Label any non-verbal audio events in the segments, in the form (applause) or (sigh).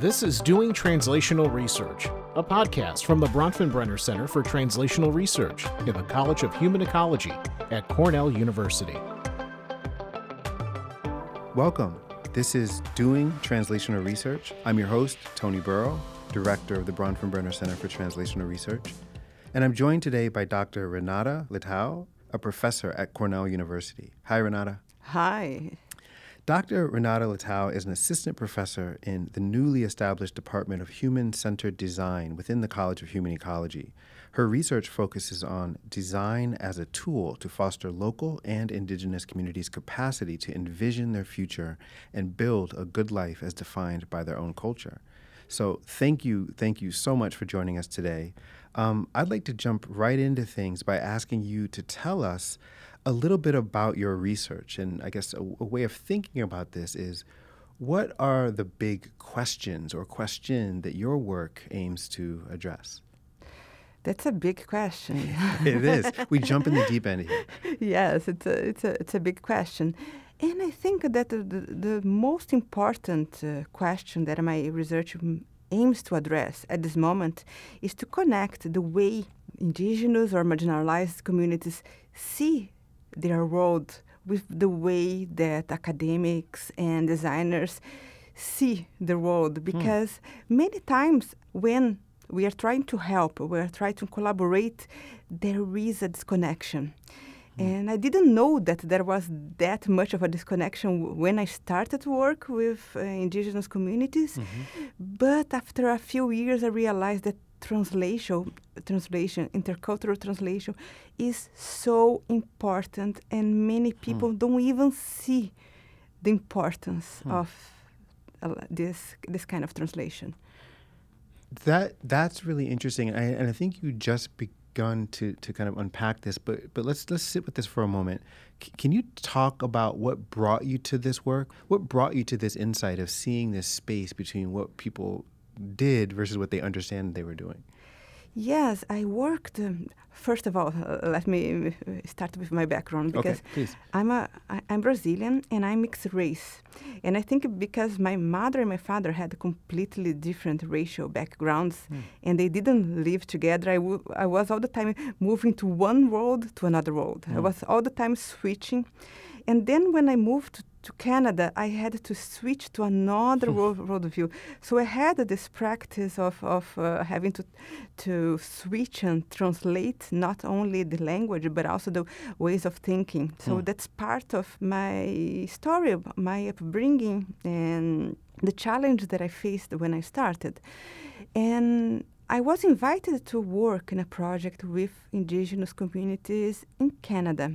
This is Doing Translational Research, a podcast from the Bronfenbrenner Center for Translational Research in the College of Human Ecology at Cornell University. Welcome. This is Doing Translational Research. I'm your host, Tony Burrow, Director of the Bronfenbrenner Center for Translational Research. And I'm joined today by Dr. Renata Leitão, a professor at Cornell University. Hi, Renata. Hi. Dr. Renata Leitão is an assistant professor in the newly established Department of Human Centered Design within the College of Human Ecology. Her research focuses on design as a tool to foster local and indigenous communities' capacity to envision their future and build a good life as defined by their own culture. So, thank you, thank you so much for joining us today. Um, I'd like to jump right into things by asking you to tell us a little bit about your research. And I guess a, a, way of thinking about this is what are the big questions or question that your work aims to address? That's a big question. (laughs) it is. We (laughs) jump in the deep end here. Yes, it's a, it's a, it's a big question. And I think that the, the, the most important uh, question that my research aims to address at this moment is to connect the way indigenous or marginalized communities see their world with the way that academics and designers see the world hmm. because hmm. many times when we are trying to help we are trying to collaborate there is a disconnection hmm. and i didn't know that there was that much of a disconnection when i started work with uh, indigenous communities mm-hmm. but after a few years i realized that translation, translation, intercultural translation, is so important, and many hmm. people mm. don't even see the importance mm. of uh, this this kind of translation. That that's really interesting, and I, and I think you just begun to to kind of unpack this. But but let's let's sit with this for a moment. C- can you talk about what brought you to this work? What brought you to this insight of seeing this space between what people did versus what they understand they were doing? Yes, I worked. Um, first of all, uh, (laughs) let me start with my background because okay, I'm a I, I'm Brazilian and I'm mixed race, and I think because my mother and my father had completely different racial backgrounds, mm. and they didn't live together. I, w- I was all the time moving to one world to another world. Mm. I hmm. was all the time switching, and then when I moved to Canada, I had to switch to another (laughs) world, worldview. So I had this practice of, of uh, having to, to switch and translate not only the language, but also the ways of thinking. So mm. that's part of my story, my upbringing, and the challenge that I faced when I started. And I was invited to work in a project with indigenous communities in Canada.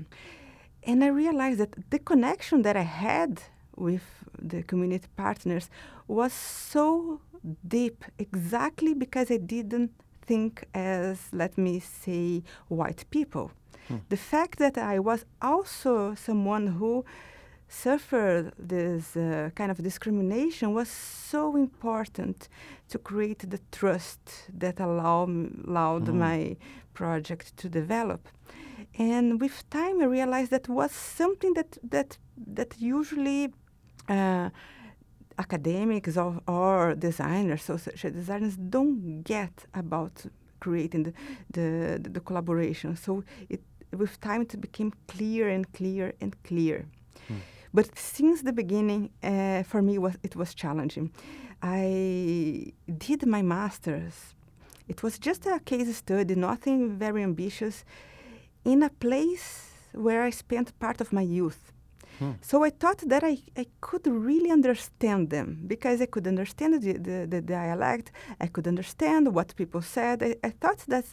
And I realized that the connection that I had with the community partners was so deep exactly because I didn't think as, let me say, white people. Hmm. The fact that I was also someone who suffered this uh, kind of discrimination was so important to create the trust that allow, allowed mm. my project to develop. And with time, I realized that was something that that that usually uh, academics or, or designers, social designers, don't get about creating the, the, the collaboration. So it with time it became clear and clear and clear. Hmm. But since the beginning, uh, for me, was it was challenging. I did my master's. It was just a case study, nothing very ambitious in a place where I spent part of my youth. Hmm. So I thought that I, I could really understand them because I could understand the, the, the dialect, I could understand what people said. I, I, thought that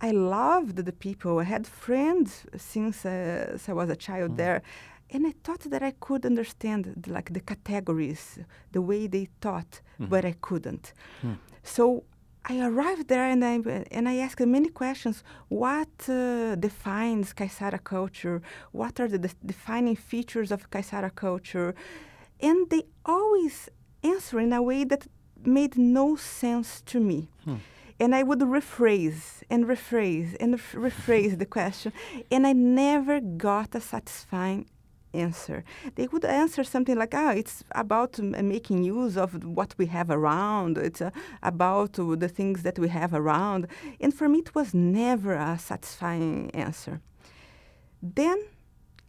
I loved the people. I had friends since, uh, since I was a child hmm. there. And I thought that I could understand the, like the categories, the way they thought, hmm. but I couldn't. Hmm. So I arrived there and I and I asked many questions. What uh, defines Caiçara culture? What are the de- defining features of Caiçara culture? And they always answer in a way that made no sense to me. Hmm. And I would rephrase and rephrase and rephrase the question, and I never got a satisfying answer. They would answer something like, "Ah, it's about making use of what we have around. It's uh, about uh, the things that we have around." And for me, it was never a satisfying answer. Then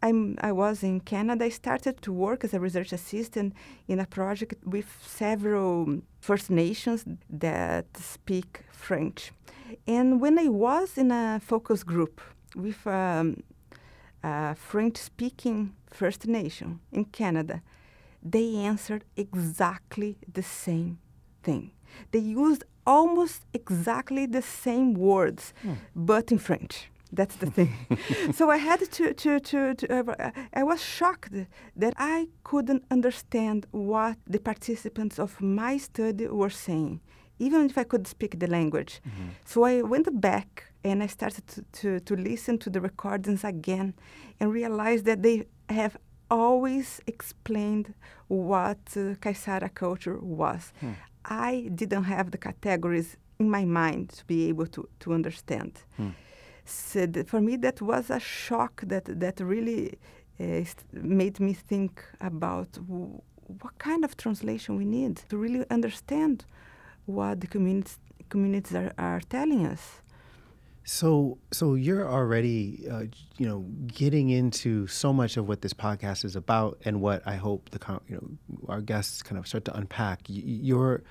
I'm, I was in Canada. I started to work as a research assistant in a project with several First Nations that speak French. And when I was in a focus group with um, French speaking First Nation in Canada, they answered exactly the same thing. They used almost exactly the same words, hmm. but in French. That's the thing. (laughs) so I had to, to, to, to uh, I was shocked that I couldn't understand what the participants of my study were saying, even if I could speak the language. Mm-hmm. So I went back and I started to, to, to listen to the recordings again and realized that they have always explained what uh, Caiçara culture was. Hmm. I didn't have the categories in my mind to be able to, to understand. Hmm so for me that was a shock that that really uh, made me think about w- what kind of translation we need to really understand what the communities communities are, are telling us. So, so you're already, uh, you know, getting into so much of what this podcast is about, and what I hope the, you know, our guests kind of start to unpack. You're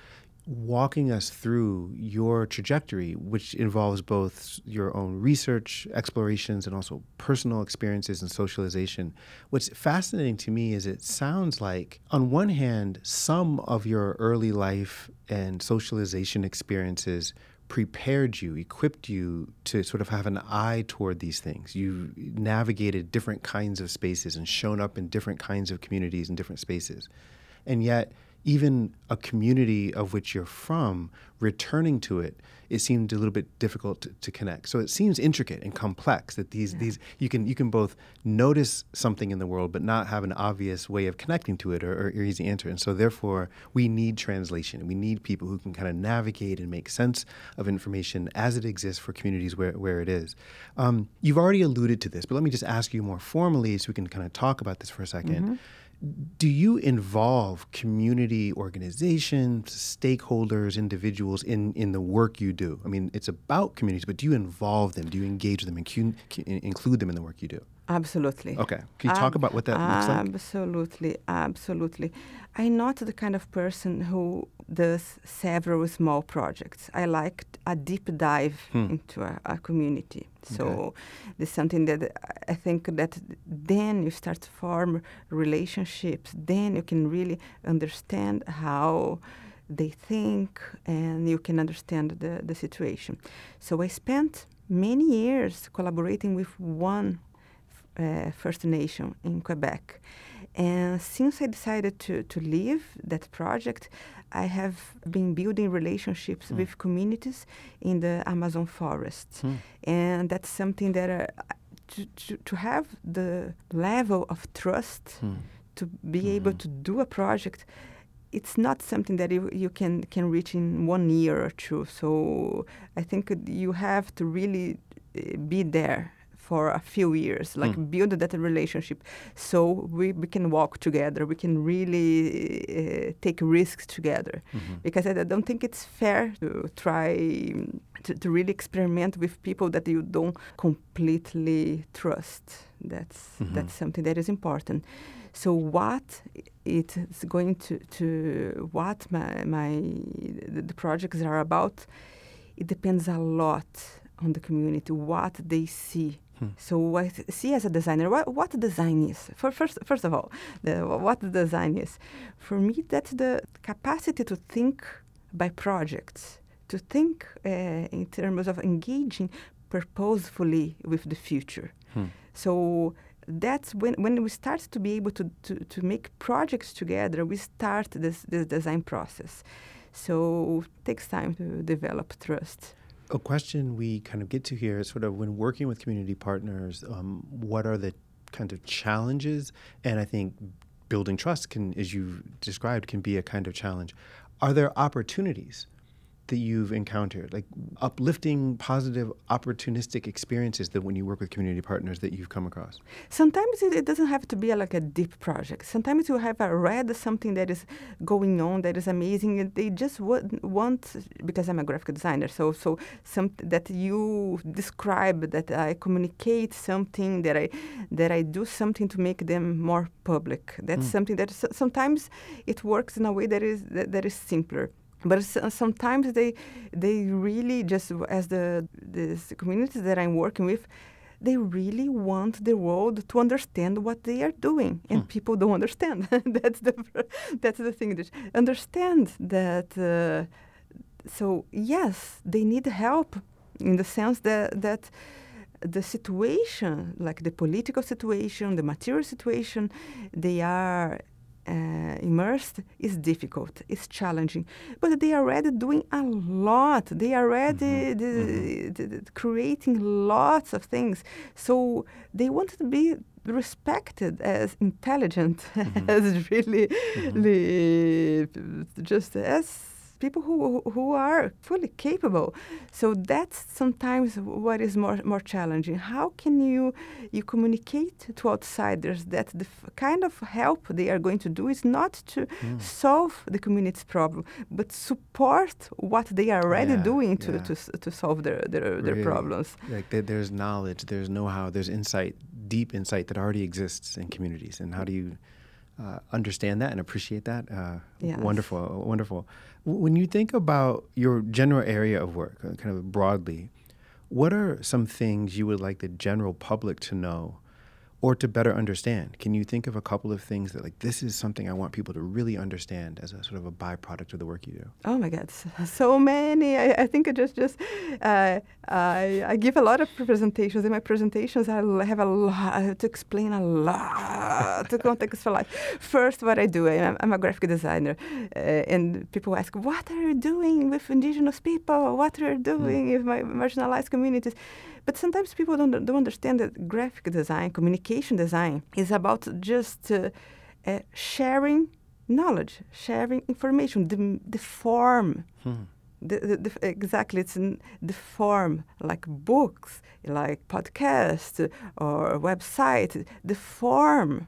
walking us through your trajectory, which involves both your own research, explorations, and also personal experiences and socialization. What's fascinating to me is it sounds like, on one hand, some of your early life and socialization experiences prepared you, equipped you to sort of have an eye toward these things. You navigated different kinds of spaces and shown up in different kinds of communities and different spaces. And yet, even a community of which you're from, returning to it, it seemed a little bit difficult to, to connect. So it seems intricate and complex that these yeah. these you can you can both notice something in the world but not have an obvious way of connecting to it or, or, or easy answer. And so therefore we need translation. We need people who can kind of navigate and make sense of information as it exists for communities where, where it is. Um, you've already alluded to this, but let me just ask you more formally so we can kind of talk about this for a 2nd mm-hmm do you involve community organizations, stakeholders, individuals in, in the work you do? I mean, it's about communities, but do you involve them? Do you engage them and include them in the work you do? Absolutely. Okay. Can you talk about what that looks like? Absolutely. Absolutely. I'm not the kind of person who does several small projects. I like a deep dive hmm. into a, a, community. So okay. there's something that I think that then you start to form relationships. Then you can really understand how they think and you can understand the, the situation. So I spent many years collaborating with one uh, First Nation in Quebec. And since I decided to, to leave that project, I have been building relationships mm. with communities in the Amazon forest. Mm. And that's something that uh, to, to, to, have the level of trust mm. to be able to do a project it's not something that you, you can, can reach in one year or two. So I think you have to really uh, be there for a few years, like mm. build that relationship, so we, we can walk together. We can really uh, take risks together, mm-hmm. because I, I, don't think it's fair to try to, to, really experiment with people that you don't completely trust. That's mm-hmm. that's something that is important. So what it is going to to what my my the, the projects are about, it depends a lot on the community what they see Hmm. So I see as a designer what, what design is. For first, first of all, the, what design is. For me, that's the capacity to think by projects, to think uh, in terms of engaging purposefully with the future. Hmm. So that's when, when we start to be able to, to, to make projects together, we start this, this design process. So it takes time to develop trust a question we kind of get to here is sort of when working with community partners, um, what are the kind of challenges? And I think building trust can, as you described, can be a kind of challenge. Are there opportunities that you've encountered, like uplifting, positive, opportunistic experiences that when you work with community partners that you've come across? Sometimes it, it doesn't have to be a, like a deep project. Sometimes you have a read something that is going on that is amazing, and they just want, want because I'm a graphic designer, so so some that you describe that I communicate something that I that I do something to make them more public. That's mm. something that sometimes it works in a way that is that, that is simpler but sometimes they they really just as the the communities that I'm working with they really want the world to understand what they are doing. And hmm. people don't understand. (laughs) That's the (laughs) that's the thing. That understand that uh, so yes they need help in the sense that that the situation like the political situation the material situation they are uh, immersed is difficult, it's challenging. But they are already doing a lot. They are already mm-hmm. Mm-hmm. Creating lots of things. So they want to be respected as intelligent, (laughs) mm-hmm. as really, mm-hmm. really just as people who who are fully capable. So that's sometimes what is more more challenging. How can you you communicate to outsiders that the kind of help they are going to do is not to mm. solve the community's problem, but support what they are already yeah, doing to, yeah. to, to solve their their, their problems. Like there's knowledge, there's know-how, there's insight, deep insight that already exists in communities, and how do you uh, understand that and appreciate that. Uh, yes. Wonderful, wonderful. When you think about your general area of work, uh, kind of broadly, what are some things you would like the general public to know or to better understand? Can you think of a couple of things that, like, this is something I want people to really understand as a sort of a byproduct of the work you do? Oh my God, (laughs) so many. I, I think it just, just uh, I, I give a lot of presentations. In my presentations, I have a lot to explain a lot to context for life. First, what I do, I'm, I'm a graphic designer, uh, and people ask, "What are you doing with indigenous people? What are you doing mm. with my marginalized communities?" But sometimes people don't, don't understand that graphic design, communication design, is about just uh, uh, sharing knowledge, sharing information, the, the form. Hmm. The, the, the, exactly, it's the form, like books, like podcast or website, the forms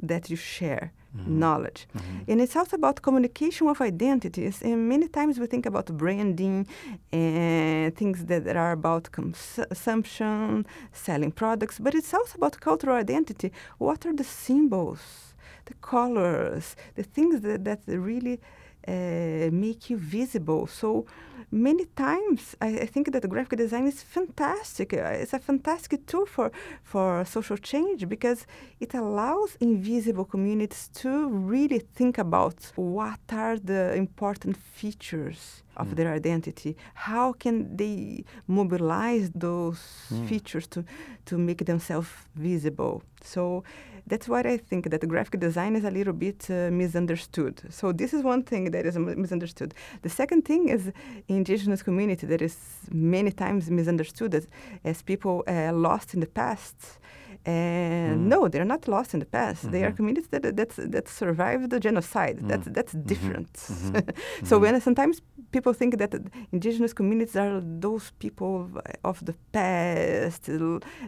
that you share mm-hmm. knowledge. Mm-hmm. And it's also about communication of identities. And many times we think about branding and things that are about consumption, selling products, but it's also about cultural identity. What are the symbols, the colors, the things that, that really uh, make you visible? So many times I, I, think that graphic design is fantastic. Uh, it's a fantastic tool for, for social change because it allows invisible communities to really think about what are the important features of mm. their identity. How can they mobilize those mm. features to, to make themselves visible? So that's why I think that graphic design is a little bit uh, misunderstood. So this is one thing that is misunderstood. The second thing is indigenous community that is many times misunderstood as, as people uh, lost in the past. And mm. no, they're not lost in the past. Mm-hmm. They are mm-hmm. communities that that that survived the genocide. Mm. That's that's mm-hmm. different. Mm-hmm. (laughs) so when sometimes people think that indigenous communities are those people of the past,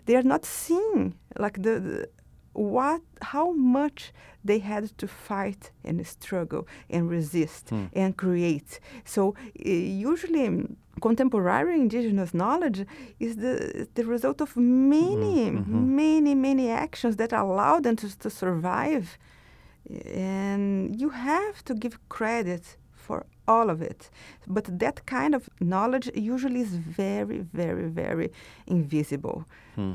they are not seen like the what how much they had to fight and struggle and resist hmm. and create so uh, usually um, contemporary indigenous knowledge is the the result of many mm-hmm. mm-hmm. many many actions that allow them to, to survive and you have to give credit for all of it but that kind of knowledge usually is very very very invisible hmm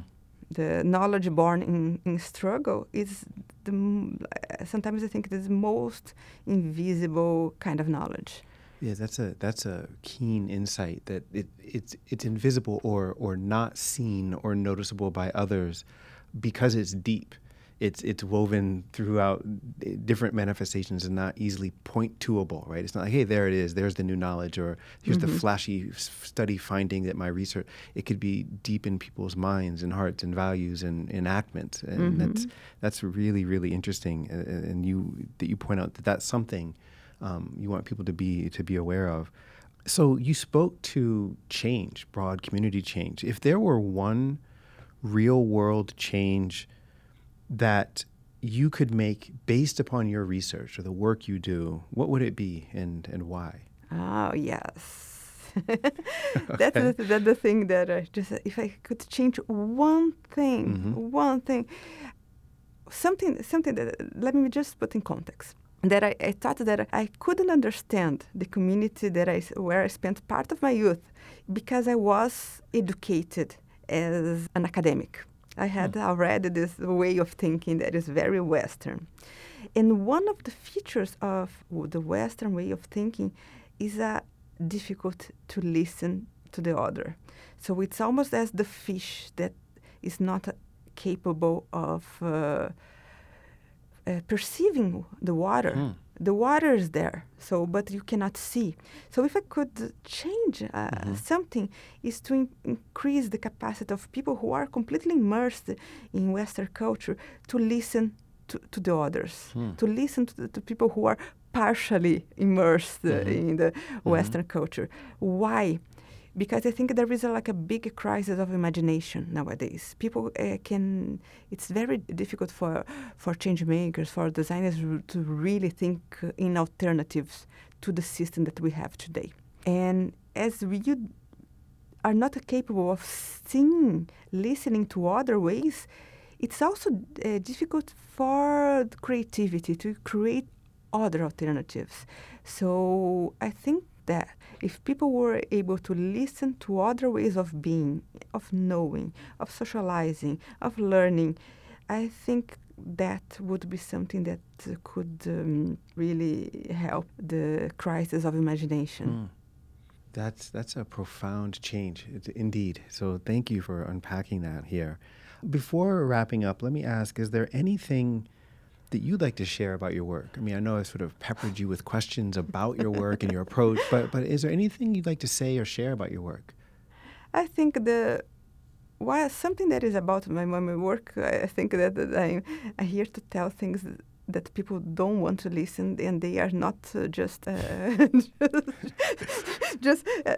the knowledge born in, in struggle is the uh, sometimes I think the most invisible kind of knowledge. Yeah, that's a that's a keen insight that it it's it's invisible or or not seen or noticeable by others because it's deep it's it's woven throughout different manifestations and not easily point toable, right? It's not like, hey, there it is, there's the new knowledge, or here's mm-hmm. the flashy study finding that my research. It could be deep in people's minds and hearts and values and enactment, and mm-hmm. that's that's really really interesting. And you that you point out that that's something um, you want people to be to be aware of. So you spoke to change, broad community change. If there were one real world change that you could make based upon your research or the work you do, what would it be and, and why? Oh, yes. (laughs) that's, the, that's the thing that I just, if I could change one thing, mm-hmm. one thing, something, something that, let me just put in context that I, I, thought that I couldn't understand the community that I where I spent part of my youth because I was educated as an academic. I had mm. already this way of thinking that is very Western. And one of the features of the Western way of thinking is uh, difficult to listen to the other. So it's almost as the fish that is not uh, capable of uh, uh, perceiving the water. Mm. The water is there, so but you cannot see. So if I could change uh, mm-hmm. something, is to in- increase the capacity of people who are completely immersed in Western culture to listen to, to the others, mm. to listen to, the, to people who are partially immersed mm-hmm. in the mm-hmm. Western culture. Why? Because I think there is a, like a big crisis of imagination nowadays. People uh, can, it's very difficult for for change makers, for designers to really think in alternatives to the system that we have today. And as we are not capable of seeing, listening to other ways, it's also uh, difficult for creativity to create other alternatives. So I think that if people were able to listen to other ways of being, of knowing, of socializing, of learning, I think that would be something that could um, really help the crisis of imagination. Mm. That's that's a profound change, indeed. So thank you for unpacking that here. Before wrapping up, let me ask: Is there anything that you'd like to share about your work? I mean, I know I sort of peppered you with questions about your work and your approach, but but is there anything you'd like to say or share about your work? I think the well, something that is about my, my work, I think that, that I'm, here to tell things that people don't want to listen, and they are not uh, just uh, (laughs) just. just uh,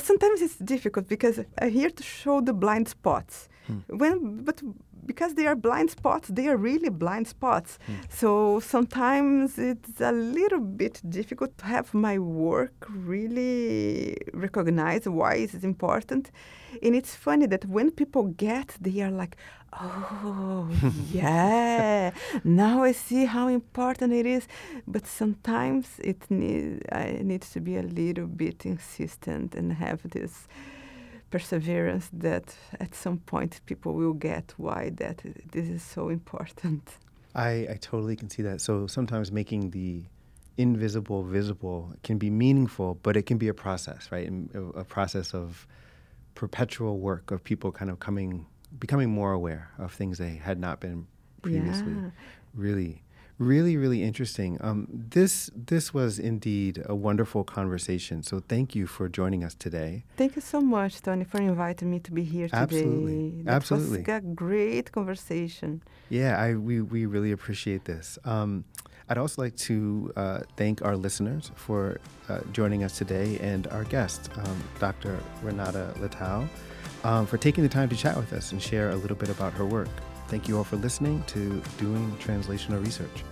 sometimes it's difficult because I'm here to show the blind spots. Hmm. When, but because they are blind spots, they are really blind spots. Mm. So sometimes it's a little bit difficult to have my work really recognize why it is important. And it's funny that when people get, they are like, oh, (laughs) yeah, now I see how important it is. But sometimes it need, I need to be a little bit insistent and have this perseverance that at some point people will get why that this is so important. I, I totally can see that. So sometimes making the invisible visible can be meaningful, but it can be a process, right? A process of perpetual work of people kind of coming, becoming more aware of things they had not been previously. Yeah. Really Really, really interesting. Um, this this was indeed a wonderful conversation. So thank you for joining us today. Thank you so much, Tony, for inviting me to be here Absolutely. today. That Absolutely, was a great conversation. Yeah, I we we really appreciate this. Um, I'd also like to uh, thank our listeners for uh, joining us today and our guest, um, Dr. Renata Leitão, um, for taking the time to chat with us and share a little bit about her work. Thank you all for listening to Doing Translational Research.